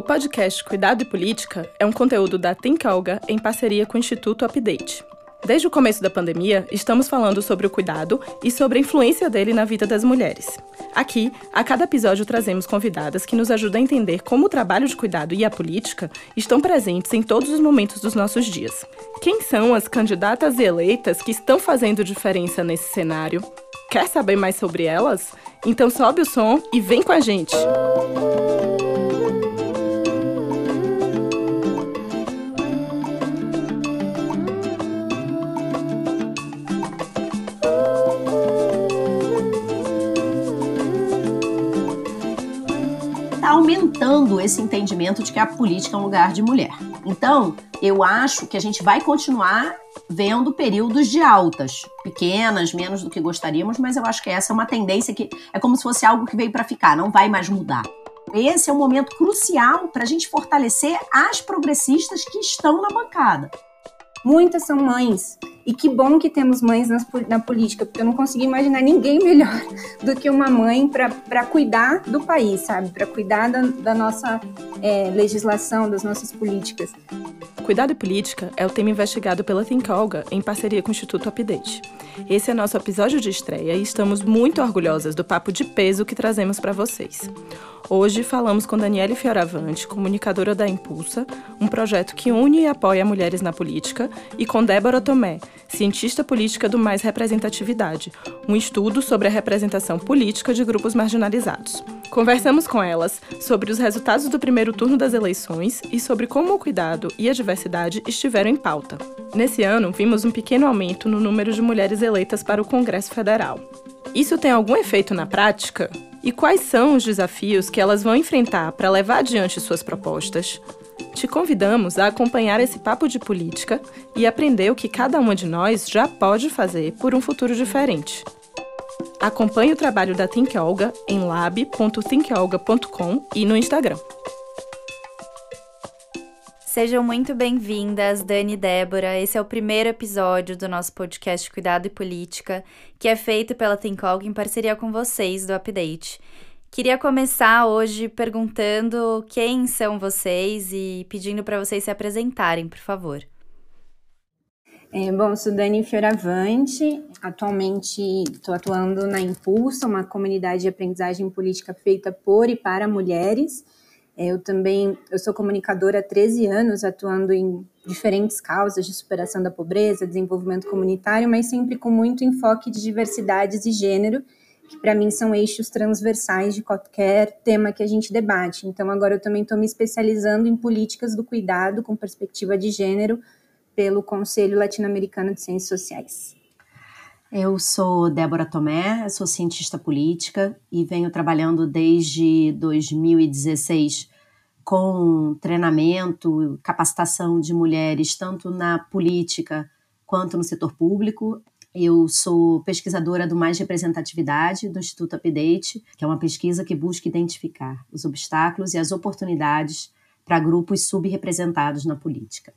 O podcast Cuidado e Política é um conteúdo da Think Olga em parceria com o Instituto Update. Desde o começo da pandemia, estamos falando sobre o cuidado e sobre a influência dele na vida das mulheres. Aqui, a cada episódio trazemos convidadas que nos ajudam a entender como o trabalho de cuidado e a política estão presentes em todos os momentos dos nossos dias. Quem são as candidatas e eleitas que estão fazendo diferença nesse cenário? Quer saber mais sobre elas? Então sobe o som e vem com a gente! Aumentando esse entendimento de que a política é um lugar de mulher. Então, eu acho que a gente vai continuar vendo períodos de altas, pequenas, menos do que gostaríamos, mas eu acho que essa é uma tendência que é como se fosse algo que veio para ficar, não vai mais mudar. Esse é um momento crucial para a gente fortalecer as progressistas que estão na bancada. Muitas são mães. E que bom que temos mães nas, na política, porque eu não consigo imaginar ninguém melhor do que uma mãe para cuidar do país, sabe? Para cuidar da, da nossa é, legislação, das nossas políticas. Cuidado e Política é o tema investigado pela Think Olga em parceria com o Instituto Update. Esse é nosso episódio de estreia e estamos muito orgulhosas do papo de peso que trazemos para vocês. Hoje falamos com Daniele Fioravante, comunicadora da Impulsa, um projeto que une e apoia mulheres na política, e com Débora Tomé, cientista política do Mais Representatividade, um estudo sobre a representação política de grupos marginalizados. Conversamos com elas sobre os resultados do primeiro turno das eleições e sobre como o cuidado e a diversidade estiveram em pauta. Nesse ano, vimos um pequeno aumento no número de mulheres eleitas para o Congresso Federal. Isso tem algum efeito na prática? E quais são os desafios que elas vão enfrentar para levar adiante suas propostas? Te convidamos a acompanhar esse papo de política e aprender o que cada uma de nós já pode fazer por um futuro diferente. Acompanhe o trabalho da Think Olga em lab.thinkolga.com e no Instagram. Sejam muito bem-vindas, Dani e Débora. Esse é o primeiro episódio do nosso podcast Cuidado e Política, que é feito pela Tenkolg em parceria com vocês do Update. Queria começar hoje perguntando quem são vocês e pedindo para vocês se apresentarem, por favor. É, bom, sou Dani Fioravante, atualmente estou atuando na Impulso, uma comunidade de aprendizagem política feita por e para mulheres. Eu também eu sou comunicadora há 13 anos, atuando em diferentes causas de superação da pobreza, desenvolvimento comunitário, mas sempre com muito enfoque de diversidades e gênero, que para mim são eixos transversais de qualquer tema que a gente debate. Então, agora eu também estou me especializando em políticas do cuidado com perspectiva de gênero pelo Conselho Latino-Americano de Ciências Sociais. Eu sou Débora Tomé, sou cientista política e venho trabalhando desde 2016 com treinamento, capacitação de mulheres, tanto na política quanto no setor público. Eu sou pesquisadora do Mais Representatividade do Instituto Update, que é uma pesquisa que busca identificar os obstáculos e as oportunidades para grupos subrepresentados na política.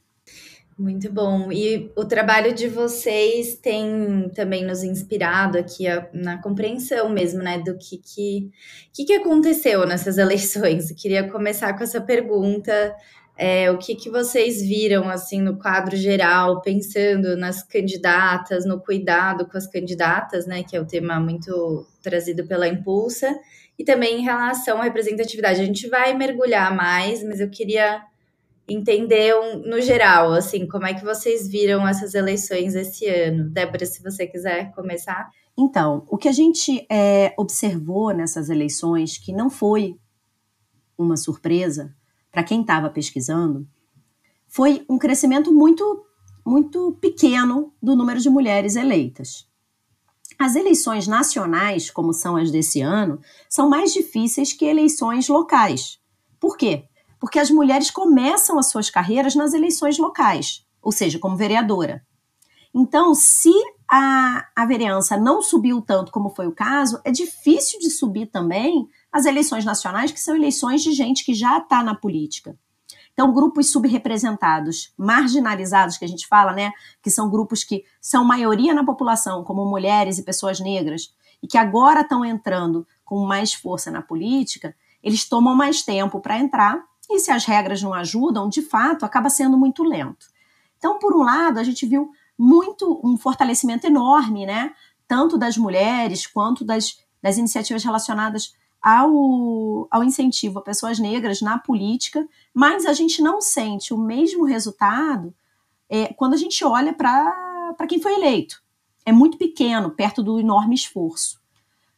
Muito bom. E o trabalho de vocês tem também nos inspirado aqui a, na compreensão mesmo, né, do que que, que que aconteceu nessas eleições. Eu queria começar com essa pergunta. É, o que, que vocês viram assim no quadro geral, pensando nas candidatas, no cuidado com as candidatas, né, que é o tema muito trazido pela Impulsa, e também em relação à representatividade. A gente vai mergulhar mais, mas eu queria entender no geral, assim, como é que vocês viram essas eleições esse ano? Débora, se você quiser começar. Então, o que a gente é, observou nessas eleições, que não foi uma surpresa para quem estava pesquisando, foi um crescimento muito, muito pequeno do número de mulheres eleitas. As eleições nacionais, como são as desse ano, são mais difíceis que eleições locais. Por quê? Porque as mulheres começam as suas carreiras nas eleições locais, ou seja, como vereadora. Então, se a, a vereança não subiu tanto como foi o caso, é difícil de subir também as eleições nacionais, que são eleições de gente que já está na política. Então, grupos subrepresentados, marginalizados, que a gente fala, né? Que são grupos que são maioria na população, como mulheres e pessoas negras, e que agora estão entrando com mais força na política, eles tomam mais tempo para entrar E se as regras não ajudam, de fato, acaba sendo muito lento. Então, por um lado, a gente viu muito um fortalecimento enorme, né? Tanto das mulheres quanto das, das iniciativas relacionadas ao, ao incentivo a pessoas negras na política, mas a gente não sente o mesmo resultado é, quando a gente olha para quem foi eleito. É muito pequeno, perto do enorme esforço.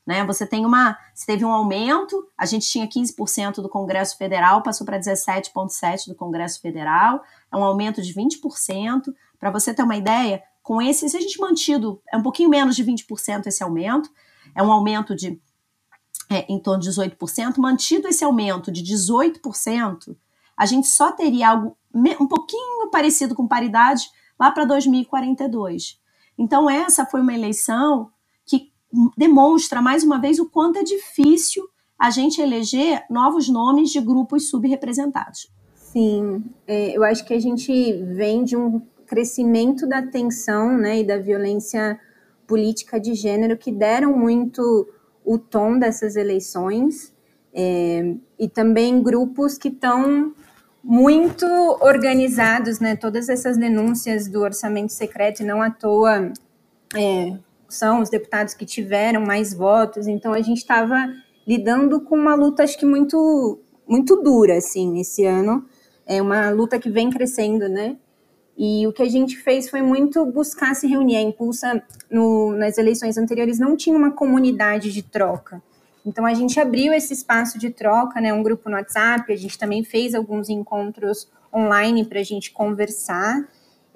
Né? Você tem uma, você teve um aumento, a gente tinha 15% do Congresso Federal, passou para 17,7% do Congresso Federal, é um aumento de 20%. Para você ter uma ideia, com esse, se a gente mantido, é um pouquinho menos de 20% esse aumento, é um aumento de é, em torno de 18%, mantido esse aumento de 18%, a gente só teria algo um pouquinho parecido com paridade lá para 2042. Então, essa foi uma eleição demonstra, mais uma vez, o quanto é difícil a gente eleger novos nomes de grupos subrepresentados. Sim, é, eu acho que a gente vem de um crescimento da tensão né, e da violência política de gênero que deram muito o tom dessas eleições é, e também grupos que estão muito organizados, né? Todas essas denúncias do orçamento secreto, e não à toa é, são os deputados que tiveram mais votos. Então a gente estava lidando com uma luta, acho que muito, muito dura, assim, esse ano. É uma luta que vem crescendo, né? E o que a gente fez foi muito buscar se reunir. A Impulsa, no, nas eleições anteriores, não tinha uma comunidade de troca. Então, a gente abriu esse espaço de troca, né, um grupo no WhatsApp, a gente também fez alguns encontros online para a gente conversar.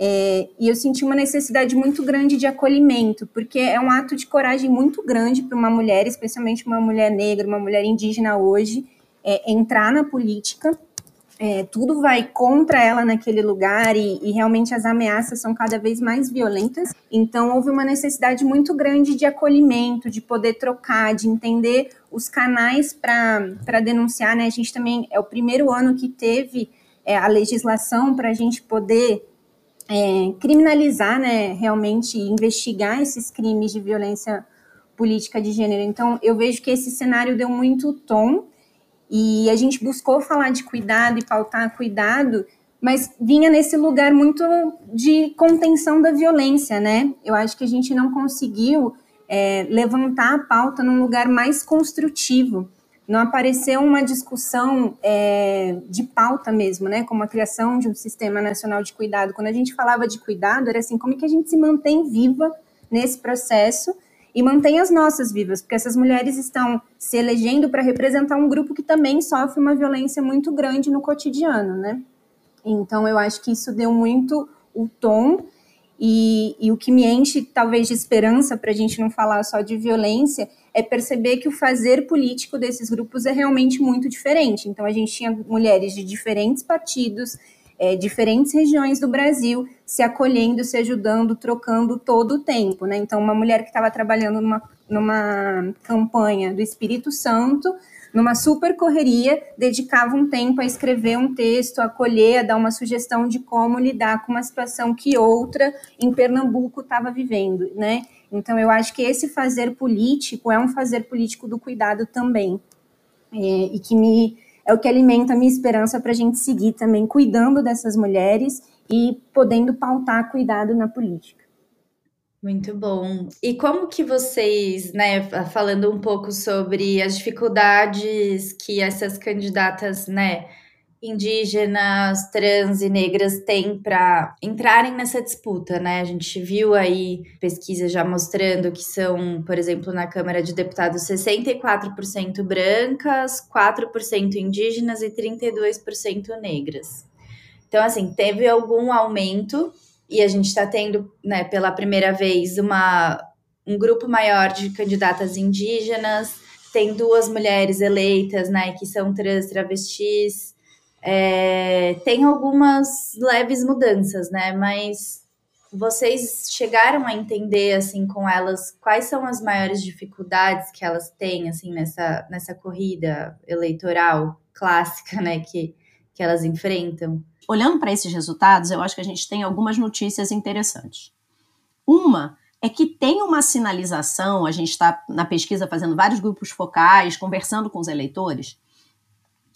É, e eu senti uma necessidade muito grande de acolhimento, porque é um ato de coragem muito grande para uma mulher, especialmente uma mulher negra, uma mulher indígena hoje, é, entrar na política é, tudo vai contra ela naquele lugar e, e, realmente as ameaças são cada vez mais violentas. Então, houve uma necessidade muito grande de acolhimento, de poder trocar, de entender os canais para denunciar. Né? A gente também é o primeiro ano que teve é, a legislação para a gente poder é, criminalizar, né, realmente investigar esses crimes de violência política de gênero. Então, eu vejo que esse cenário deu muito tom e a gente buscou falar de cuidado e pautar cuidado, mas vinha nesse lugar muito de contenção da violência, né? Eu acho que a gente não conseguiu é, levantar a pauta num lugar mais construtivo. Não apareceu uma discussão é, de pauta mesmo, né? Como a criação de um sistema nacional de cuidado. Quando a gente falava de cuidado, era assim, como é que a gente se mantém viva nesse processo e mantém as nossas vivas, porque essas mulheres estão se elegendo para representar um grupo que também sofre uma violência muito grande no cotidiano, né? Então eu acho que isso deu muito o tom e, e o que me enche talvez de esperança para a gente não falar só de violência é perceber que o fazer político desses grupos é realmente muito diferente. Então a gente tinha mulheres de diferentes partidos, é, diferentes regiões do Brasil se acolhendo, se ajudando, trocando todo o tempo. Né? Então, uma mulher que estava trabalhando numa, numa campanha do Espírito Santo, numa super correria, dedicava um tempo a escrever um texto, a acolher, a dar uma sugestão de como lidar com uma situação que outra em Pernambuco estava vivendo, né? Então eu acho que esse fazer político é um fazer político do cuidado também, é, e que me é o que alimenta a minha esperança para a gente seguir também cuidando dessas mulheres e podendo pautar cuidado na política. Muito bom. E como que vocês, né, falando um pouco sobre as dificuldades que essas candidatas, né, indígenas, trans e negras têm para entrarem nessa disputa, né? A gente viu aí pesquisas já mostrando que são, por exemplo, na Câmara de Deputados 64% brancas, 4% indígenas e 32% negras. Então, assim, teve algum aumento e a gente está tendo, né, pela primeira vez, uma, um grupo maior de candidatas indígenas, tem duas mulheres eleitas, né, que são trans, travestis, é, tem algumas leves mudanças, né? Mas vocês chegaram a entender, assim, com elas, quais são as maiores dificuldades que elas têm, assim, nessa, nessa corrida eleitoral clássica, né, que, que elas enfrentam? Olhando para esses resultados, eu acho que a gente tem algumas notícias interessantes. Uma é que tem uma sinalização, a gente está na pesquisa fazendo vários grupos focais, conversando com os eleitores,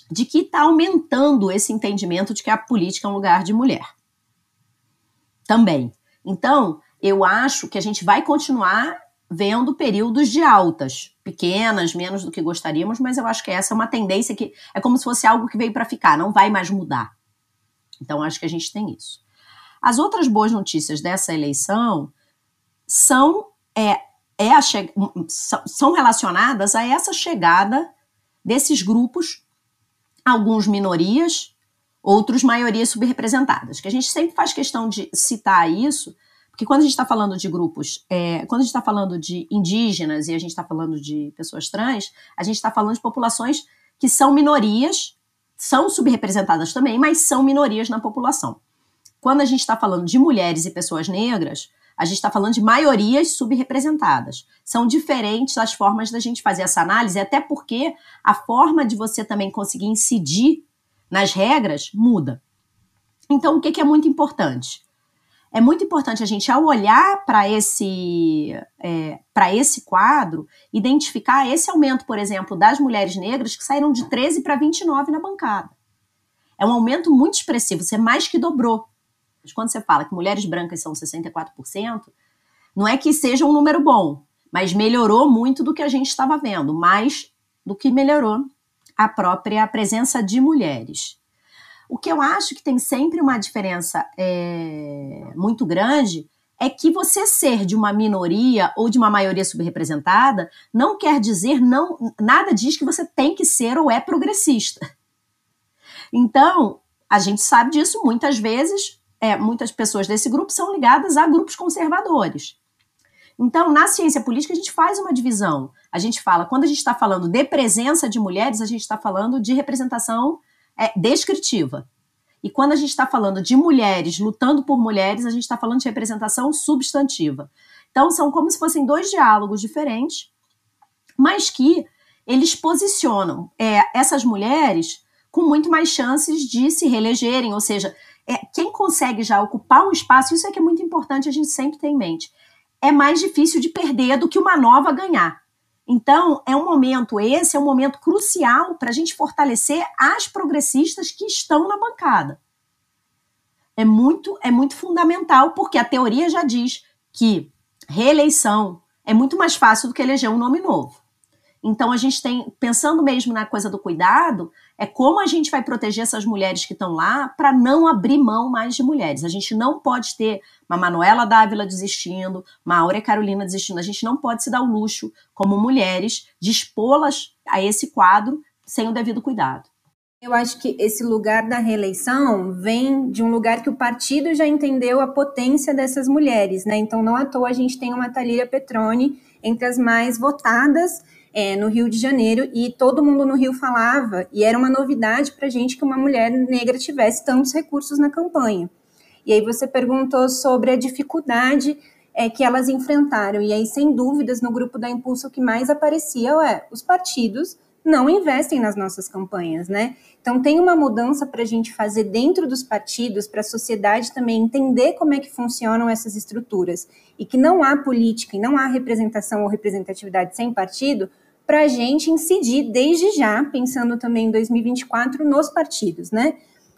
de que está aumentando esse entendimento de que a política é um lugar de mulher. Também. Então, eu acho que a gente vai continuar vendo períodos de altas, pequenas, menos do que gostaríamos, mas eu acho que essa é uma tendência que é como se fosse algo que veio para ficar, não vai mais mudar. Então, acho que a gente tem isso. As outras boas notícias dessa eleição são, é, é a são relacionadas a essa chegada desses grupos, alguns minorias, outros maiorias subrepresentadas, que a gente sempre faz questão de citar isso, porque quando a gente está falando de grupos, é, quando a gente está falando de indígenas e a gente está falando de pessoas trans, a gente está falando de populações que são minorias, são subrepresentadas também, mas são minorias na população. Quando a gente está falando de mulheres e pessoas negras, a gente está falando de maiorias subrepresentadas. São diferentes as formas da gente fazer essa análise, até porque a forma de você também conseguir incidir nas regras muda. Então, o que, é muito importante? É muito importante a gente, ao olhar para esse, é, para esse quadro, identificar esse aumento, por exemplo, das mulheres negras que saíram de 13 para 29 na bancada. É um aumento muito expressivo, você mais que dobrou. Quando você fala que mulheres brancas são 64%, não é que seja um número bom, mas melhorou muito do que a gente estava vendo, mais do que melhorou a própria presença de mulheres. O que eu acho que tem sempre uma diferença é, muito grande é que você ser de uma minoria ou de uma maioria subrepresentada não quer dizer não nada diz que você tem que ser ou é progressista. Então, a gente sabe disso muitas vezes, é, muitas pessoas desse grupo são ligadas a grupos conservadores. Então, na ciência política, a gente faz uma divisão. A gente fala, quando a gente está falando de presença de mulheres, a gente está falando de representação é, descritiva. E quando a gente está falando de mulheres lutando por mulheres, a gente está falando de representação substantiva. Então, são como se fossem dois diálogos diferentes, mas que eles posicionam é, essas mulheres com muito mais chances de se reelegerem, ou seja, é, quem consegue já ocupar um espaço, isso é que é muito importante, a gente sempre tem em mente, é mais difícil de perder do que uma nova ganhar. Então, é um momento, esse é um momento crucial para a gente fortalecer as progressistas que estão na bancada. É muito, é muito fundamental, porque a teoria já diz que reeleição é muito mais fácil do que eleger um nome novo. Então a gente tem, pensando mesmo na coisa do cuidado, é como a gente vai proteger essas mulheres que estão lá para não abrir mão mais de mulheres. A gente não pode ter uma Manuela Dávila desistindo, uma Áurea Carolina desistindo. A gente não pode se dar o luxo, como mulheres, de expô-las a esse quadro sem o devido cuidado. Eu acho que esse lugar da reeleição vem de um lugar que o partido já entendeu a potência dessas mulheres, né? Então, não à toa a gente tem uma Talíria Petroni entre as mais votadas é, no Rio de Janeiro e todo mundo no Rio falava, e era uma novidade para a gente que uma mulher negra tivesse tantos recursos na campanha. E aí você perguntou sobre a dificuldade é, que elas enfrentaram, e aí, sem dúvidas, no grupo da Impulso, o que mais aparecia é os partidos não investem nas nossas campanhas, né? Então tem uma mudança para a gente fazer dentro dos partidos, para a sociedade também entender como é que funcionam essas estruturas e que não há política e não há representação ou representatividade sem partido, para a gente incidir desde já, pensando também em 2024, nos partidos, né?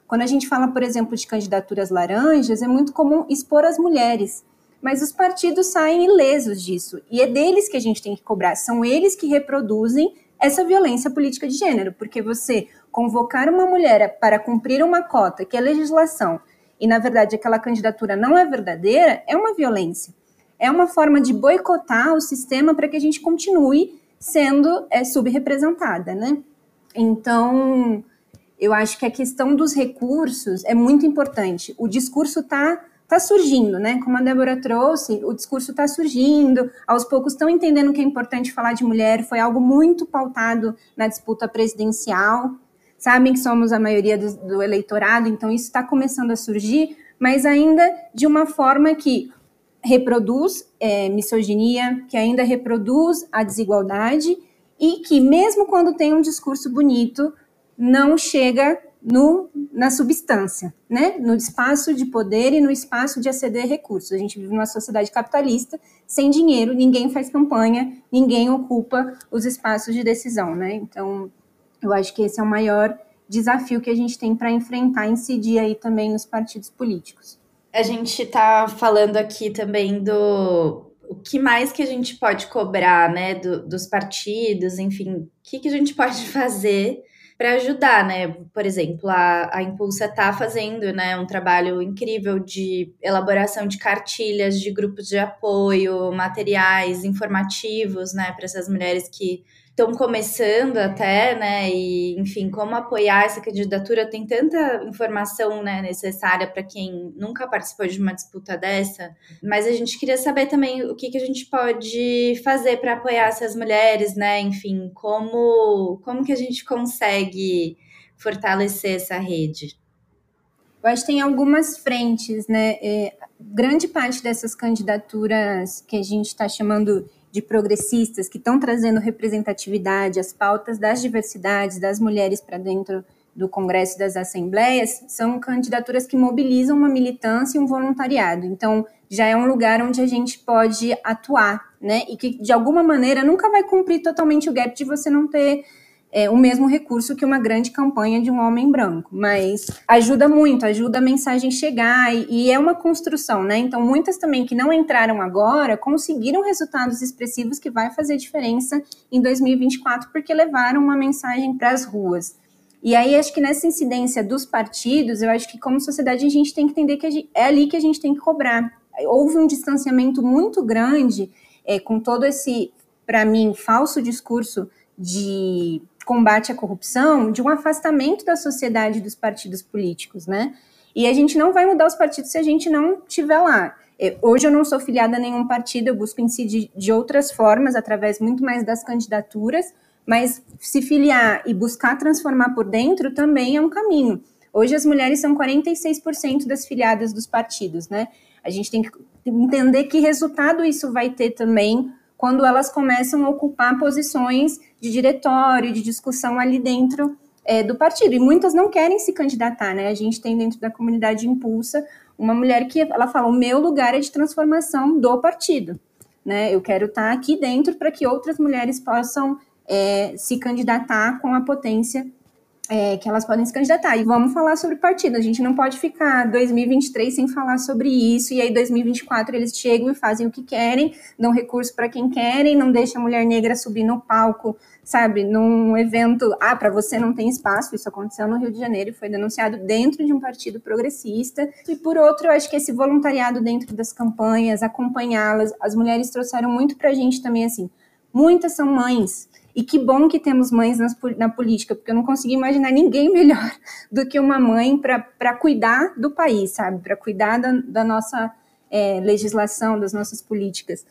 Quando a gente fala, por exemplo, de candidaturas laranjas, é muito comum expor as mulheres, mas os partidos saem ilesos disso, e é deles que a gente tem que cobrar, são eles que reproduzem essa violência política de gênero, porque você convocar uma mulher para cumprir uma cota, que é legislação, e na verdade aquela candidatura não é verdadeira, é uma violência. É uma forma de boicotar o sistema para que a gente continue sendo é, subrepresentada, né? Então, eu acho que a questão dos recursos é muito importante. O discurso está tá surgindo, né? Como a Débora trouxe, o discurso está surgindo, aos poucos estão entendendo que é importante falar de mulher, foi algo muito pautado na disputa presidencial. Sabem que somos a maioria do, do eleitorado, então isso está começando a surgir, mas ainda de uma forma que reproduz é, misoginia, que ainda reproduz a desigualdade e que, mesmo quando tem um discurso bonito, não chega no, na substância, né? no espaço de poder e no espaço de aceder recursos. A gente vive numa sociedade capitalista, sem dinheiro, ninguém faz campanha, ninguém ocupa os espaços de decisão. Né? Então, eu acho que esse é o maior desafio que a gente tem para enfrentar e incidir aí também nos partidos políticos. A gente está falando aqui também do o que mais que a gente pode cobrar, né, do, dos partidos, enfim, o que, que a gente pode fazer para ajudar, né? Por exemplo, a, a Impulsa está fazendo né, um trabalho incrível de elaboração de cartilhas, de grupos de apoio, materiais informativos, né, para essas mulheres que estão começando até, né? E, enfim, como apoiar essa candidatura. Tem tanta informação né, necessária para quem nunca participou de uma disputa dessa, mas a gente queria saber também o que, que a gente pode fazer para apoiar essas mulheres, né? Enfim, como, como que a gente consegue fortalecer essa rede? Eu acho que tem algumas frentes, né? É, grande parte dessas candidaturas que a gente está chamando de progressistas que estão trazendo representatividade, as pautas das diversidades, das mulheres para dentro do Congresso e das Assembleias, são candidaturas que mobilizam uma militância e um voluntariado. Então, já é um lugar onde a gente pode atuar, né? E que, de alguma maneira, nunca vai cumprir totalmente o gap de você não ter é, o mesmo recurso que uma grande campanha de um homem branco, mas ajuda muito, ajuda a mensagem chegar e, e, é uma construção, né? Então, muitas também que não entraram agora conseguiram resultados expressivos que vai fazer diferença em 2024 porque levaram uma mensagem para as ruas. E aí, acho que nessa incidência dos partidos, eu acho que como sociedade a gente tem que entender que é ali que a gente tem que cobrar. Houve um distanciamento muito grande é, com todo esse, para mim, falso discurso de combate à corrupção de um afastamento da sociedade dos partidos políticos, né? E a gente não vai mudar os partidos se a gente não estiver lá. É, hoje eu não sou filiada a nenhum partido, eu busco incidir de outras formas, através muito mais das candidaturas, mas se filiar e buscar transformar por dentro também é um caminho. Hoje as mulheres são 46% das filiadas dos partidos, né? A gente tem que entender que resultado isso vai ter também quando elas começam a ocupar posições de diretório, de discussão ali dentro é, do partido. E muitas não querem se candidatar, né? A gente tem dentro da comunidade Impulsa uma mulher que ela fala: o meu lugar é de transformação do partido. Né? Eu quero estar aqui dentro para que outras mulheres possam é, se candidatar com a potência é, que elas podem se candidatar. E vamos falar sobre partido. A gente não pode ficar 2023 sem falar sobre isso, e aí 2024 eles chegam e fazem o que querem, dão recurso para quem querem, não deixa a mulher negra subir no palco, sabe, num evento. Ah, para você não tem espaço. Isso aconteceu no Rio de Janeiro e foi denunciado dentro de um partido progressista. E por outro, eu acho que esse voluntariado dentro das campanhas, acompanhá-las, as mulheres trouxeram muito para a gente também assim. Muitas são mães e que bom que temos mães nas, na política, porque eu não consegui imaginar ninguém melhor do que uma mãe para cuidar do país, sabe? Para cuidar da, da nossa é, legislação, das nossas políticas.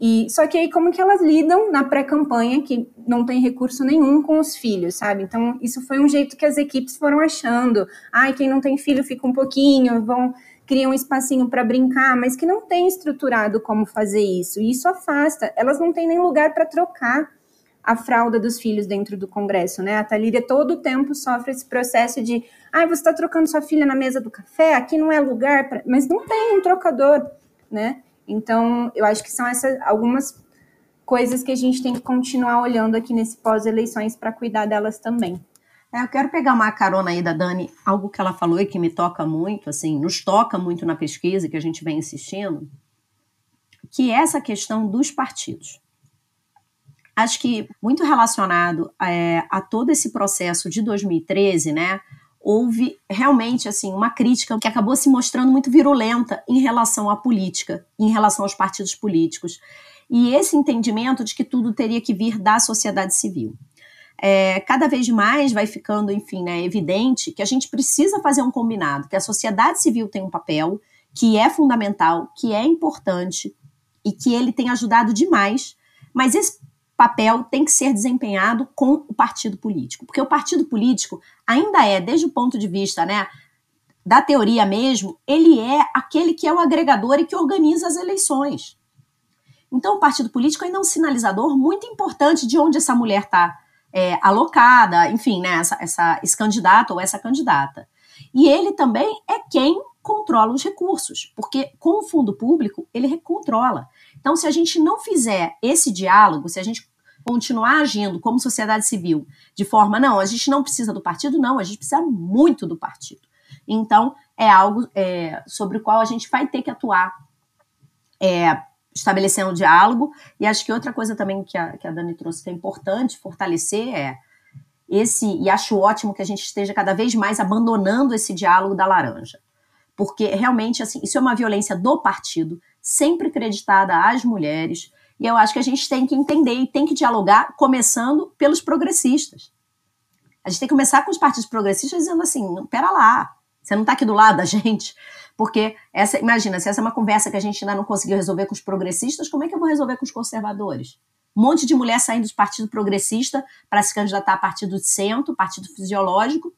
E só que aí como que elas lidam na pré-campanha que não tem recurso nenhum com os filhos, sabe? Então isso foi um jeito que as equipes foram achando. Ai, quem não tem filho fica um pouquinho, vão criam um espacinho para brincar, mas que não tem estruturado como fazer isso. E isso afasta. Elas não têm nem lugar para trocar a fralda dos filhos dentro do Congresso, né? A Talíria todo o tempo sofre esse processo de, ah, você está trocando sua filha na mesa do café, aqui não é lugar, pra... mas não tem um trocador, né? Então, eu acho que são essas algumas coisas que a gente tem que continuar olhando aqui nesse pós-eleições para cuidar delas também. É, eu quero pegar uma carona aí da Dani, algo que ela falou e que me toca muito, assim, nos toca muito na pesquisa que a gente vem insistindo, que é essa questão dos partidos acho que muito relacionado é, a todo esse processo de 2013, né? Houve realmente assim uma crítica que acabou se mostrando muito virulenta em relação à política, em relação aos partidos políticos. E esse entendimento de que tudo teria que vir da sociedade civil. É, cada vez mais vai ficando, enfim, né, evidente que a gente precisa fazer um combinado, que a sociedade civil tem um papel que é fundamental, que é importante e que ele tem ajudado demais, mas esse papel tem que ser desempenhado com o partido político. Porque o partido político ainda é, desde o ponto de vista né, da teoria mesmo, ele é aquele que é o agregador e que organiza as eleições. Então, o partido político ainda é um sinalizador muito importante de onde essa mulher está é, alocada, enfim, né, essa, essa, esse candidato ou essa candidata. E ele também é quem controla os recursos, porque com o fundo público ele controla. Então, se a gente não fizer esse diálogo, se a gente continuar agindo como sociedade civil, de forma, não, a gente não precisa do partido, não, a gente precisa muito do partido. Então, é algo é, sobre o qual a gente vai ter que atuar, é, estabelecendo diálogo. E acho que outra coisa também que a, que a Dani trouxe que é importante fortalecer é esse, e acho ótimo que a gente esteja cada vez mais abandonando esse diálogo da laranja. Porque realmente, assim, isso é uma violência do partido, sempre creditada às mulheres, e eu acho que a gente tem que entender e tem que dialogar, começando pelos progressistas. A gente tem que começar com os partidos progressistas dizendo assim: pera lá, você não está aqui do lado da gente? Porque essa, imagina, se essa é uma conversa que a gente ainda não conseguiu resolver com os progressistas, como é que eu vou resolver com os conservadores? Um monte de mulher saindo do partido progressista para se candidatar a partido de centro, partido fisiológico,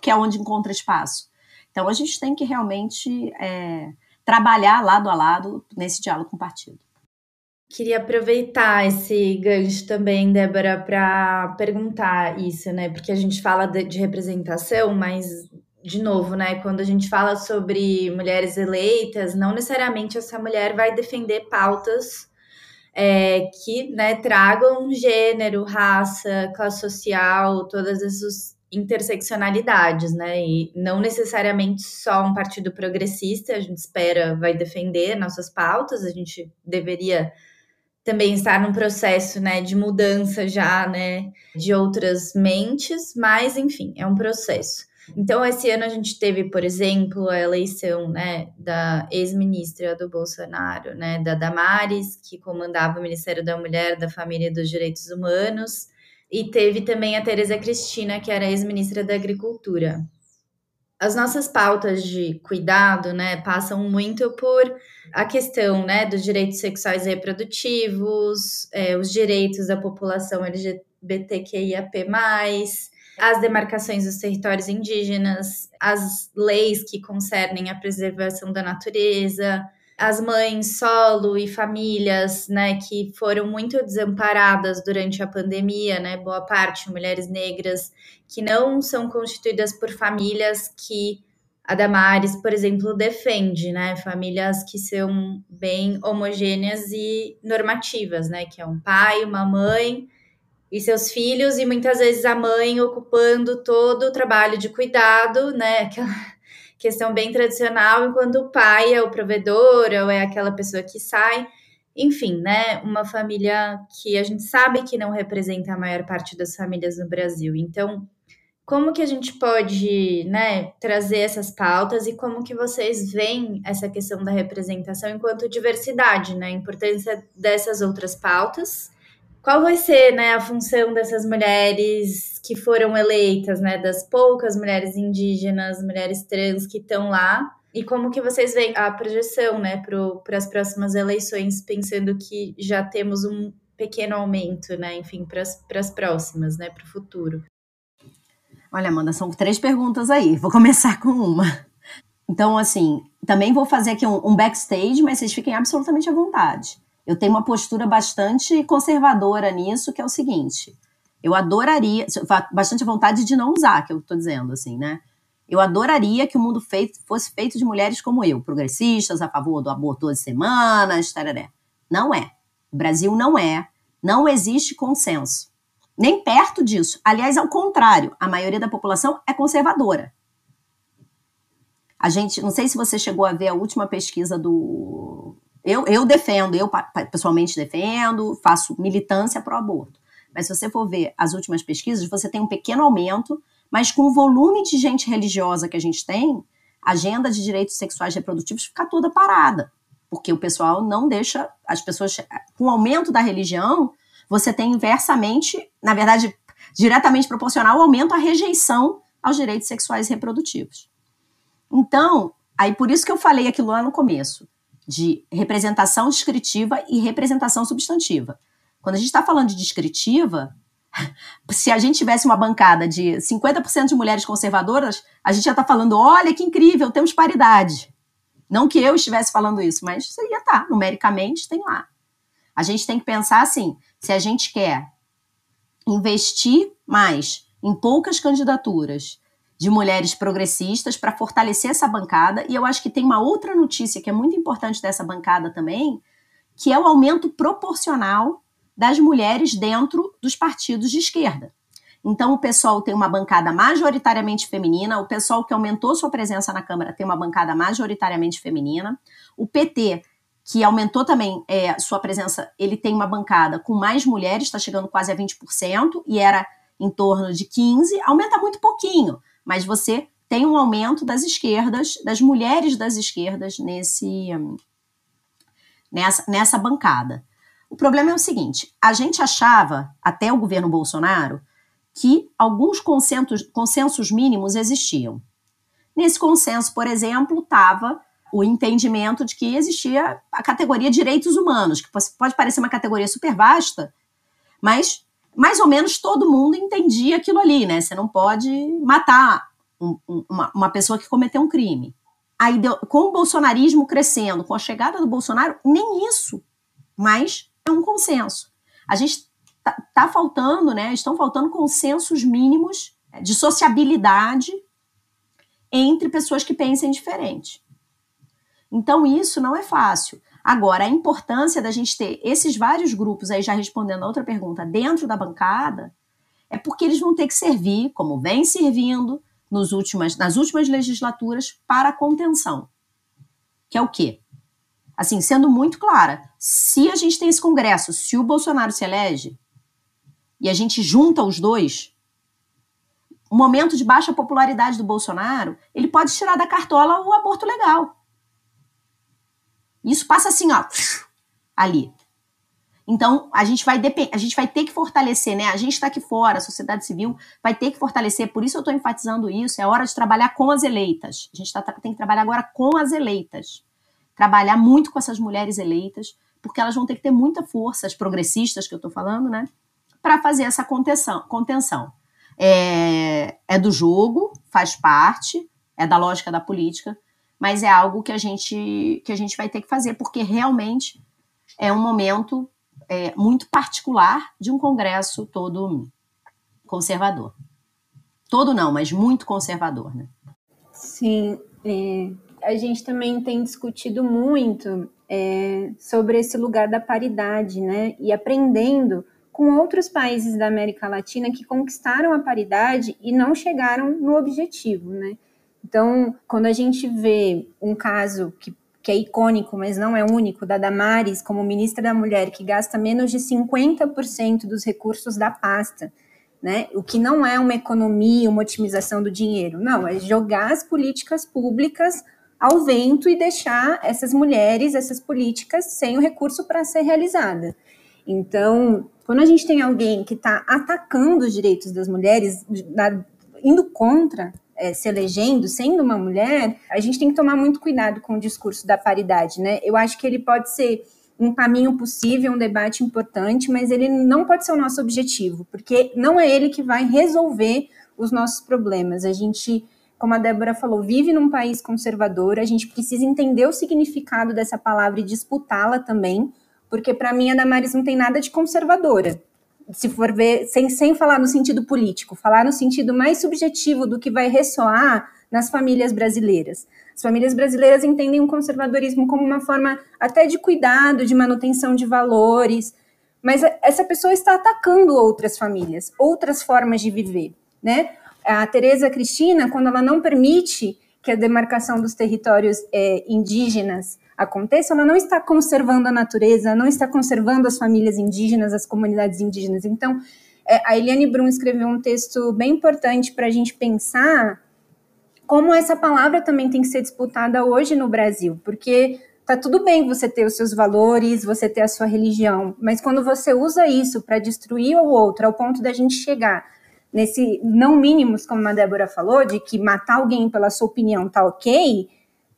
que é onde encontra espaço. Então a gente tem que realmente é, trabalhar lado a lado nesse diálogo com o partido. Queria aproveitar esse gancho também, Débora, para perguntar isso, né? Porque a gente fala de, de, representação, mas, de novo, né? Quando a gente fala sobre mulheres eleitas, não necessariamente essa mulher vai defender pautas é, que né, tragam gênero, raça, classe social, todas essas interseccionalidades, né? E não necessariamente só um partido progressista, a gente espera vai defender nossas pautas, a gente deveria também estar num processo, né, de mudança já, né, de outras mentes, mas enfim, é um processo. Então, esse ano a gente teve, por exemplo, a eleição né, da ex-ministra do Bolsonaro, né, da Damares, que comandava o Ministério da Mulher, da Família e dos Direitos Humanos, e teve também a Tereza Cristina, que era ex-ministra da Agricultura. As nossas pautas de cuidado, né, passam muito por a questão, né, dos direitos sexuais e reprodutivos, é, os direitos da população LGBTQIAP+, as demarcações dos territórios indígenas, as leis que concernem a preservação da natureza, as mães solo e famílias, né, que foram muito desamparadas durante a pandemia, né, boa parte mulheres negras que não são constituídas por famílias que a Damares, por exemplo, defende, né, famílias que são bem homogêneas e normativas, né, que é um pai, uma mãe e seus filhos e muitas vezes a mãe ocupando todo o trabalho de cuidado, né, aquela questão bem tradicional, enquanto o pai é o provedor ou é aquela pessoa que sai. Enfim, né? Uma família que a gente sabe que não representa a maior parte das famílias no Brasil. Então, como que a gente pode, né, trazer essas pautas e como que vocês veem essa questão da representação enquanto diversidade, né? A importância dessas outras pautas qual vai ser né, a função dessas mulheres que foram eleitas, né, das poucas mulheres indígenas, mulheres trans que estão lá, e como que vocês veem a projeção né, para as próximas eleições, pensando que já temos um pequeno aumento, né, enfim, para as próximas, né, para o futuro? Olha, Amanda, são três perguntas aí. Vou começar com uma. Então, assim, também vou fazer aqui um, um backstage, mas vocês fiquem absolutamente à vontade eu tenho uma postura bastante conservadora nisso, que é o seguinte: eu adoraria, bastante vontade de não usar, que eu estou dizendo assim, né? Eu adoraria que o mundo feito, fosse feito de mulheres como eu, progressistas, a favor do aborto 12 semanas, tararé. Não é. O Brasil não é. Não existe consenso. Nem perto disso. Aliás, ao contrário, a maioria da população é conservadora. A gente, não sei se você chegou a ver a última pesquisa do eu, eu defendo, eu pessoalmente defendo, faço militância para o aborto. Mas se você for ver as últimas pesquisas, você tem um pequeno aumento, mas com o volume de gente religiosa que a gente tem, a agenda de direitos sexuais reprodutivos fica toda parada. Porque o pessoal não deixa as pessoas. Com o aumento da religião, você tem inversamente, na verdade, diretamente proporcional ao aumento à rejeição aos direitos sexuais e reprodutivos. Então, aí por isso que eu falei aquilo lá no começo de representação descritiva e representação substantiva. Quando a gente está falando de descritiva, se a gente tivesse uma bancada de 50% de mulheres conservadoras, a gente já está falando: olha que incrível, temos paridade. Não que eu estivesse falando isso, mas isso ia estar, tá, numericamente tem lá. A gente tem que pensar assim: se a gente quer investir mais em poucas candidaturas de mulheres progressistas para fortalecer essa bancada. E eu acho que tem uma outra notícia que é muito importante dessa bancada também, que é o aumento proporcional das mulheres dentro dos partidos de esquerda. Então, o pessoal tem uma bancada majoritariamente feminina, o pessoal que aumentou sua presença na Câmara tem uma bancada majoritariamente feminina, o PT, que aumentou também é, sua presença, ele tem uma bancada com mais mulheres, está chegando quase a 20%, e era em torno de 15%, aumenta muito pouquinho, mas você tem um aumento das esquerdas, das mulheres das esquerdas nesse, nessa, nessa bancada. O problema é o seguinte: a gente achava, até o governo Bolsonaro, que alguns consensos, consensos mínimos existiam. Nesse consenso, por exemplo, estava o entendimento de que existia a categoria direitos humanos, que pode parecer uma categoria super vasta, mas mais ou menos todo mundo entendia aquilo ali, né? Você não pode matar um, uma, uma pessoa que cometeu um crime. Aí, com o bolsonarismo crescendo, com a chegada do Bolsonaro, nem isso mais é um consenso. A gente tá, tá faltando, né? Estão faltando consensos mínimos de sociabilidade entre pessoas que pensem diferente. Então, isso não é fácil. Agora, a importância da gente ter esses vários grupos, aí já respondendo a outra pergunta, dentro da bancada, é porque eles vão ter que servir, como vem servindo nos últimas, nas últimas legislaturas, para a contenção. Que é o quê? Assim, sendo muito clara, se a gente tem esse Congresso, se o Bolsonaro se elege, e a gente junta os dois, o momento de baixa popularidade do Bolsonaro, ele pode tirar da cartola o aborto legal. Isso passa assim, ó, ali. Então, a gente vai a gente vai ter que fortalecer, né? A gente está aqui fora, a sociedade civil vai ter que fortalecer, por isso eu estou enfatizando isso, é hora de trabalhar com as eleitas. A gente tá, tem que trabalhar agora com as eleitas. Trabalhar muito com essas mulheres eleitas, porque elas vão ter que ter muita força, as progressistas que eu estou falando, né? Para fazer essa contenção. contenção. É, é do jogo, faz parte, é da lógica da política, mas é algo que a gente que a gente vai ter que fazer porque realmente é um momento é, muito particular de um congresso todo conservador. Todo não, mas muito conservador, né? Sim, é, a gente também tem discutido muito é, sobre esse lugar da paridade, né? E aprendendo com outros países da América Latina que conquistaram a paridade e não chegaram no objetivo, né? Então, quando a gente vê um caso que, que é icônico, mas não é único, da Damares como ministra da Mulher, que gasta menos de 50% dos recursos da pasta, né? O que não é uma economia, uma otimização do dinheiro, não, é jogar as políticas públicas ao vento e deixar essas mulheres, essas políticas, sem o recurso para ser realizada. Então, quando a gente tem alguém que está atacando os direitos das mulheres, indo contra é, se elegendo, sendo uma mulher, a gente tem que tomar muito cuidado com o discurso da paridade, né? Eu acho que ele pode ser um caminho possível, um debate importante, mas ele não pode ser o nosso objetivo, porque não é ele que vai resolver os nossos problemas. A gente, como a Débora falou, vive num país conservador, a gente precisa entender o significado dessa palavra e disputá-la também, porque para mim a Damares não tem nada de conservadora se for ver, sem, sem falar no sentido político, falar no sentido mais subjetivo do que vai ressoar nas famílias brasileiras. As famílias brasileiras entendem o conservadorismo como uma forma até de cuidado, de manutenção de valores, mas essa pessoa está atacando outras famílias, outras formas de viver, né? A Tereza Cristina, quando ela não permite que a demarcação dos territórios é, indígenas aconteça, ela não está conservando a natureza, não está conservando as famílias indígenas, as comunidades indígenas. Então, é, a Eliane Brum escreveu um texto bem importante para a gente pensar como essa palavra também tem que ser disputada hoje no Brasil, porque tá tudo bem você ter os seus valores, você ter a sua religião, mas quando você usa isso para destruir o outro, ao ponto da gente chegar nesse não mínimos, como a Débora falou, de que matar alguém pela sua opinião tá ok,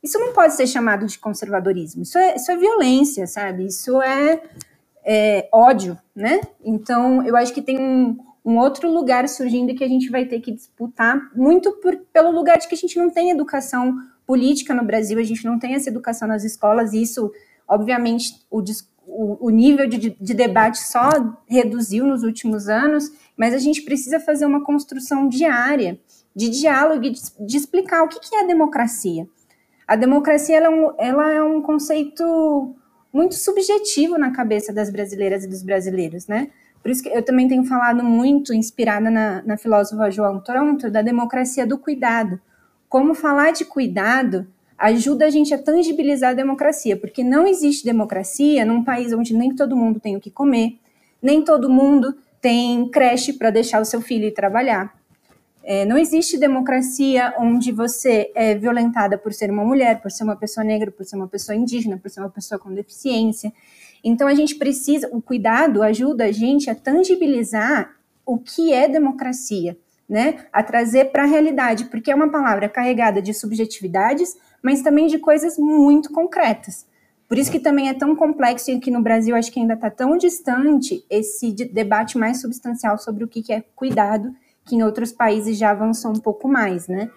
isso não pode ser chamado de conservadorismo. Isso é, isso é violência, sabe? Isso é, é ódio, né? Então, eu acho que tem um, um outro lugar surgindo que a gente vai ter que disputar, muito por, pelo lugar de que a gente não tem educação política no Brasil, a gente não tem essa educação nas escolas, e isso, obviamente, o, o, nível de, de debate só reduziu nos últimos anos, mas a gente precisa fazer uma construção diária de diálogo e de, de explicar o que, que é democracia. A democracia ela é, um, ela é um conceito muito subjetivo na cabeça das brasileiras e dos brasileiros, né? Por isso que eu também tenho falado muito, inspirada na, na filósofa João Toronto, da democracia do cuidado. Como falar de cuidado ajuda a gente a tangibilizar a democracia, porque não existe democracia num país onde nem todo mundo tem o que comer, nem todo mundo tem creche para deixar o seu filho ir trabalhar. É, não existe democracia onde você é violentada por ser uma mulher, por ser uma pessoa negra, por ser uma pessoa indígena, por ser uma pessoa com deficiência. Então a gente precisa, o cuidado ajuda a gente a tangibilizar o que é democracia, né? A trazer para a realidade, porque é uma palavra carregada de subjetividades, mas também de coisas muito concretas. Por isso que também é tão complexo e aqui no Brasil acho que ainda está tão distante esse debate mais substancial sobre o que é cuidado, que em outros países já avançou um pouco mais, né?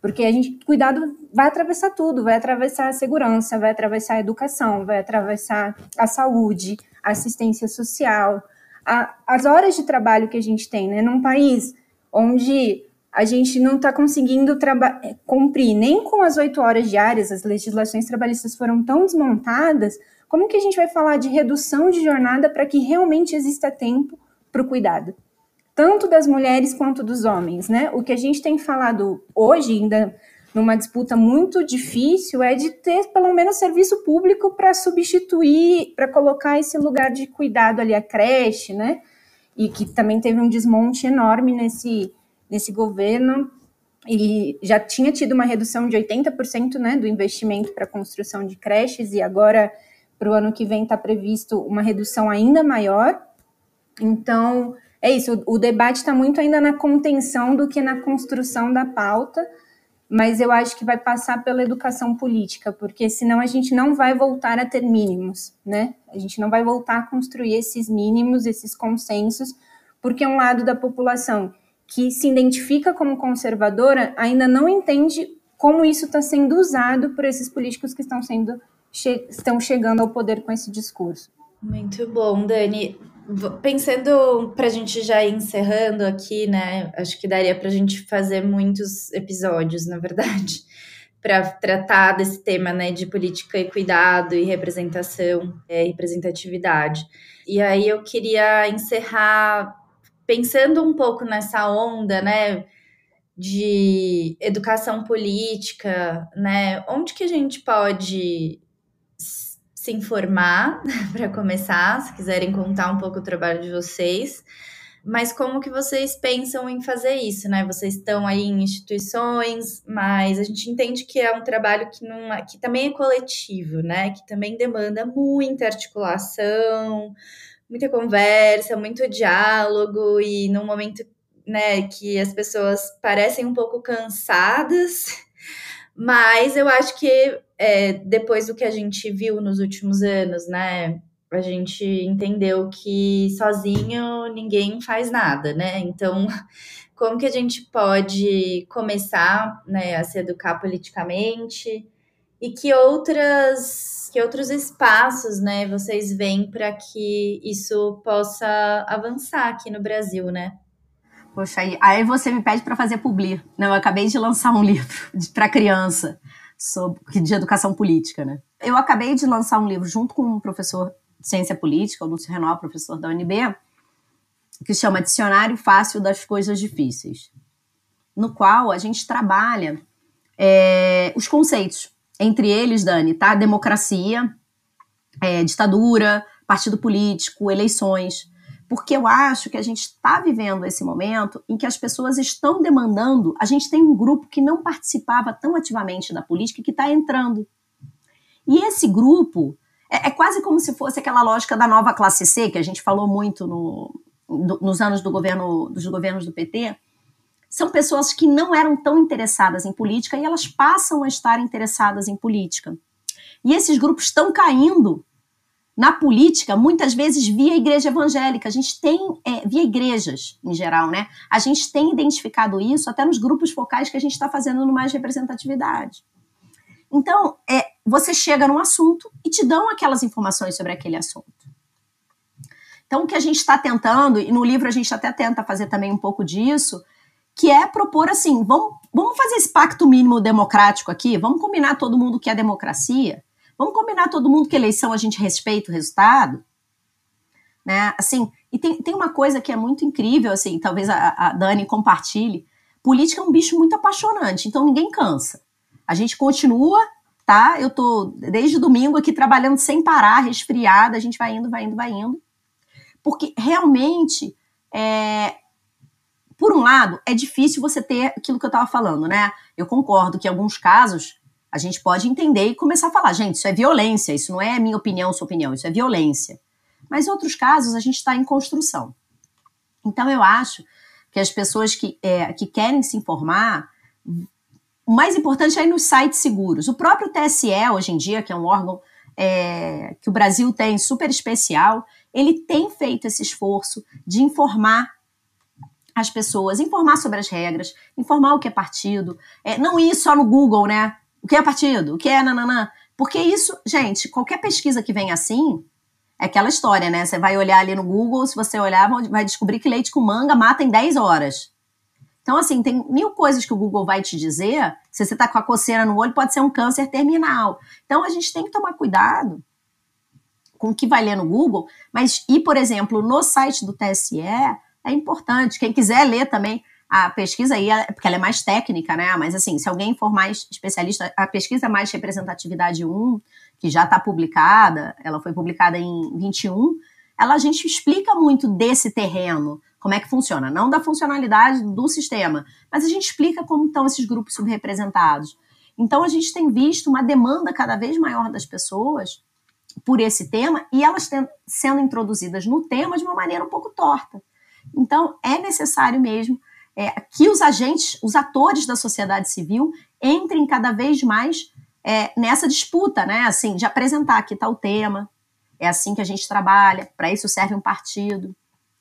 Porque a gente, cuidado vai atravessar tudo, vai atravessar a segurança, vai atravessar a educação, vai atravessar a saúde, a assistência social, a, as horas de trabalho que a gente tem, né? Num país onde a gente não está conseguindo cumprir nem com as oito horas diárias, as legislações trabalhistas foram tão desmontadas, como que a gente vai falar de redução de jornada para que realmente exista tempo para o cuidado? Tanto das mulheres quanto dos homens, né? O que a gente tem falado hoje, ainda numa disputa muito difícil, é de ter pelo menos serviço público para substituir, para colocar esse lugar de cuidado ali, a creche, né? E que também teve um desmonte enorme nesse, nesse governo. E já tinha tido uma redução de 80% né, do investimento para construção de creches, e agora, para o ano que vem, está previsto uma redução ainda maior. Então, é isso, o, debate está muito ainda na contenção do que na construção da pauta, mas eu acho que vai passar pela educação política, porque senão a gente não vai voltar a ter mínimos, né? A gente não vai voltar a construir esses mínimos, esses consensos, porque um lado da população que se identifica como conservadora ainda não entende como isso está sendo usado por esses políticos que estão sendo che estão chegando ao poder com esse discurso. Muito bom, Dani. Pensando para a gente já ir encerrando aqui, né? Acho que daria para a gente fazer muitos episódios, na verdade, para tratar desse tema, né, de política e cuidado e representação, é, representatividade. E aí eu queria encerrar pensando um pouco nessa onda, né, de educação política, né? Onde que a gente pode se informar para começar, se quiserem contar um pouco o trabalho de vocês. Mas como que vocês pensam em fazer isso, né? Vocês estão aí em instituições, mas a gente entende que é um trabalho que, não, é, que também é coletivo, né? Que também demanda muita articulação, muita conversa, muito diálogo e num momento, né, que as pessoas parecem um pouco cansadas, mas eu acho que é, depois do que a gente viu nos últimos anos, né? A gente entendeu que sozinho ninguém faz nada, né? Então, como que a gente pode começar né, a se educar politicamente? E que outras que outros espaços, né, vocês veem para que isso possa avançar aqui no Brasil, né? Poxa, aí, aí você me pede para fazer publi. Não, eu acabei de lançar um livro para criança sobre de educação política, né? Eu acabei de lançar um livro junto com um professor de ciência política, o Lúcio Renal, professor da UNB, que chama Dicionário Fácil das Coisas Difíceis, no qual a gente trabalha é, os conceitos, entre eles, Dani, tá? Democracia, é, ditadura, partido político, eleições porque eu acho que a gente está vivendo esse momento em que as pessoas estão demandando. A gente tem um grupo que não participava tão ativamente da política que está entrando. E esse grupo é, é, quase como se fosse aquela lógica da nova classe C, que a gente falou muito no, do, nos anos do governo, dos governos do PT. São pessoas que não eram tão interessadas em política e elas passam a estar interessadas em política. E esses grupos estão caindo na política, muitas vezes via igreja evangélica. A gente tem, é, via igrejas em geral, né? A gente tem identificado isso até nos grupos focais que a gente está fazendo no Mais Representatividade. Então, é, você chega num assunto e te dão aquelas informações sobre aquele assunto. Então, o que a gente está tentando, e no livro a gente até tenta fazer também um pouco disso, que é propor assim: vamos, vamos fazer esse pacto mínimo democrático aqui, vamos combinar todo mundo que é democracia Vamos combinar todo mundo que eleição a gente respeita o resultado? Né? Assim, e tem, tem uma coisa que é muito incrível, assim, talvez a, a Dani compartilhe. Política é um bicho muito apaixonante, então ninguém cansa. A gente continua, tá? Eu tô desde domingo aqui trabalhando sem parar, resfriada, a gente vai indo, vai indo, vai indo. Porque realmente, é, por um lado, é difícil você ter aquilo que eu estava falando, né? Eu concordo que em alguns casos a gente pode entender e começar a falar, gente, isso é violência, isso não é minha opinião, sua opinião, isso é violência. Mas em outros casos a gente está em construção. Então eu acho que as pessoas que, é, que querem se informar, o mais importante é ir nos sites seguros. O próprio TSE, hoje em dia, que é um órgão é, que o Brasil tem super especial, ele tem feito esse esforço de informar as pessoas, informar sobre as regras, informar o que é partido, é, não ir só no Google, né? O que é partido? O que é nananã? Porque isso, gente, qualquer pesquisa que vem assim, é aquela história, né? Você vai olhar ali no Google, se você olhar, vai descobrir que leite com manga mata em 10 horas. Então, assim, tem mil coisas que o Google vai te dizer. Se você está com a coceira no olho, pode ser um câncer terminal. Então, a gente tem que tomar cuidado com o que vai ler no Google, mas ir, por exemplo, no site do TSE é importante. Quem quiser ler também a pesquisa aí, porque ela é mais técnica, né? Mas assim, se alguém for mais especialista, a pesquisa mais representatividade 1, que já está publicada, ela foi publicada em 21, ela a gente explica muito desse terreno, como é que funciona, não da funcionalidade do sistema, mas a gente explica como estão esses grupos subrepresentados. Então a gente tem visto uma demanda cada vez maior das pessoas por esse tema e elas sendo introduzidas no tema de uma maneira um pouco torta. Então é necessário mesmo é, que os agentes, os atores da sociedade civil entrem cada vez mais é, nessa disputa, né? Assim, de apresentar aqui está o tema, é assim que a gente trabalha, para isso serve um partido.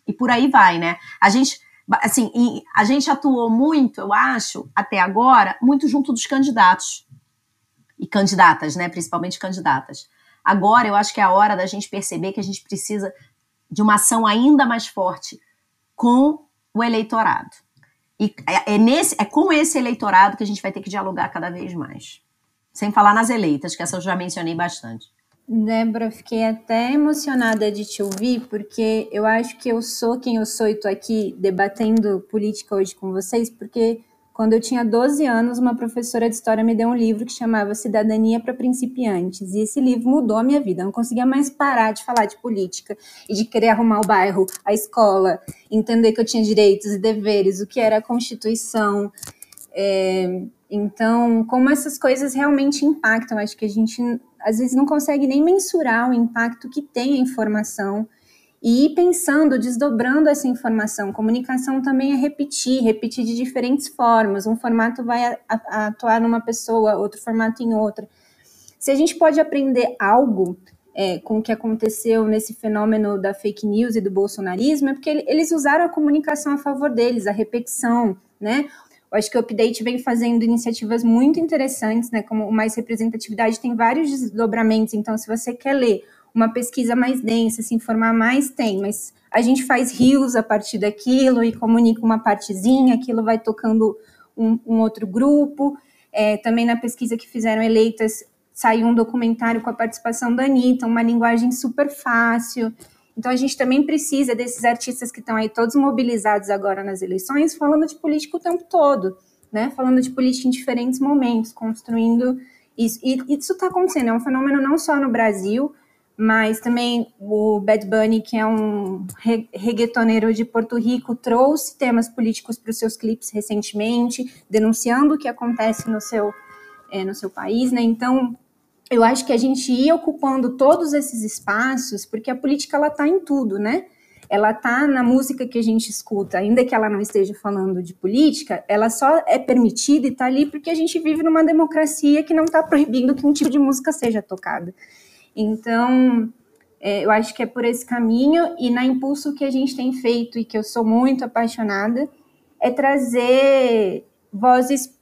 E por aí vai, né? A gente, assim, a gente atuou muito, eu acho, até agora, muito junto dos candidatos. E candidatas, né? Principalmente candidatas. Agora eu acho que é a hora da gente perceber que a gente precisa de uma ação ainda mais forte com o eleitorado. E é, é, nesse, é com esse eleitorado que a gente vai ter que dialogar cada vez mais. Sem falar nas eleitas, que essa eu já mencionei bastante. Débora, fiquei até emocionada de te ouvir, porque eu acho que eu sou quem eu sou e estou aqui debatendo política hoje com vocês, porque quando eu tinha 12 anos, uma professora de história me deu um livro que chamava Cidadania para Principiantes. E esse livro mudou a minha vida. Eu não conseguia mais parar de falar de política e de querer arrumar o bairro, a escola, entender que eu tinha direitos e deveres, o que era a Constituição. É, então, como essas coisas realmente impactam, acho que a gente às vezes não consegue nem mensurar o impacto que tem a informação e ir pensando, desdobrando essa informação. Comunicação também é repetir, repetir de diferentes formas. Um formato vai atuar numa pessoa, outro formato em outra. Se a gente pode aprender algo é, com o que aconteceu nesse fenômeno da fake news e do bolsonarismo, é porque eles usaram a comunicação a favor deles, a repetição, né? Eu acho que o Update vem fazendo iniciativas muito interessantes, né? Como mais representatividade tem vários desdobramentos. Então, se você quer ler uma pesquisa mais densa, se informar mais, tem, mas a gente faz rios a partir daquilo e comunica uma partezinha, aquilo vai tocando um, um outro grupo. É, também na pesquisa que fizeram eleitas, saiu um documentário com a participação da Anitta, uma linguagem super fácil. Então a gente também precisa desses artistas que estão aí todos mobilizados agora nas eleições, falando de política o tempo todo, né? Falando de política em diferentes momentos, construindo isso. E isso está acontecendo, é um fenômeno não só no Brasil, mas também o Bad Bunny, que é um reggaetoneiro de Porto Rico, trouxe temas políticos para os seus clipes recentemente, denunciando o que acontece no seu, é, no seu país, né? Então, eu acho que a gente ia ocupando todos esses espaços, porque a política ela está em tudo, né? Ela está na música que a gente escuta, ainda que ela não esteja falando de política, ela só é permitida e está ali porque a gente vive numa democracia que não está proibindo que um tipo de música seja tocada. Então, é, eu acho que é por esse caminho e na impulso que a gente tem feito e que eu sou muito apaixonada é trazer vozes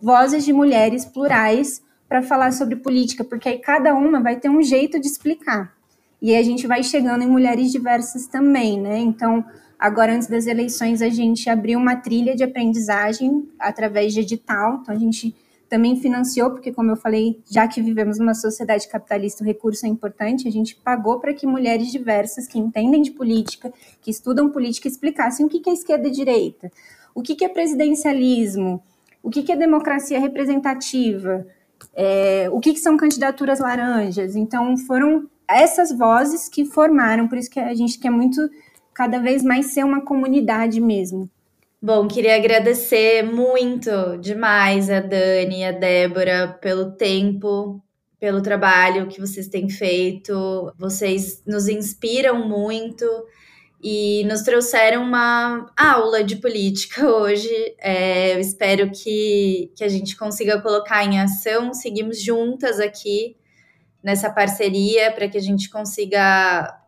vozes de mulheres plurais para falar sobre política, porque aí cada uma vai ter um jeito de explicar. E a gente vai chegando em mulheres diversas também, né? Então, agora antes das eleições, a gente abriu uma trilha de aprendizagem através de edital. Então, a gente também financiou, porque, como eu falei, já que vivemos numa sociedade capitalista, o recurso é importante, a gente pagou para que mulheres diversas que entendem de política, que estudam política, explicassem o que é esquerda e direita, o que é presidencialismo, o que é democracia representativa, é, o que são candidaturas laranjas. Então, foram essas vozes que formaram, por isso que a gente quer muito, cada vez mais, ser uma comunidade mesmo. Bom, queria agradecer muito demais a Dani e a Débora pelo tempo, pelo trabalho que vocês têm feito. Vocês nos inspiram muito e nos trouxeram uma aula de política hoje. É, eu espero que, que a gente consiga colocar em ação. Seguimos juntas aqui nessa parceria para que a gente consiga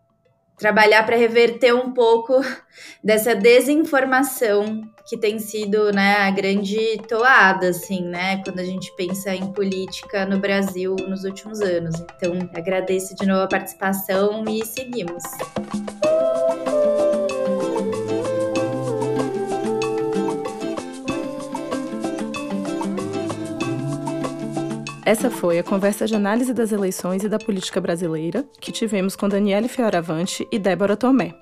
trabalhar para reverter um pouco dessa desinformação que tem sido né, a grande toada, assim, né, quando a gente pensa em política no Brasil nos últimos anos. Então, agradeço de novo a participação e seguimos. Essa foi a conversa de análise das eleições e da política brasileira que tivemos com Daniele Fioravante e Débora Tomé.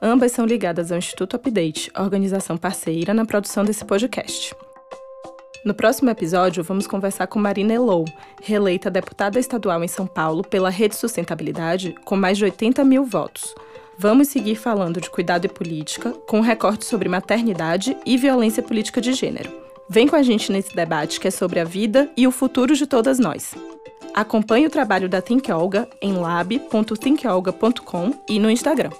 Ambas são ligadas ao Instituto Update, organização parceira na produção desse podcast. No próximo episódio, vamos conversar com Marina Elou, reeleita deputada estadual em São Paulo pela Rede Sustentabilidade, com mais de 80 mil votos. Vamos seguir falando de cuidado e política, com um recorte sobre maternidade e violência política de gênero. Vem com a gente nesse debate que é sobre a vida e o futuro de todas nós. Acompanhe o trabalho da Think Olga em lab.thinkolga.com e no Instagram.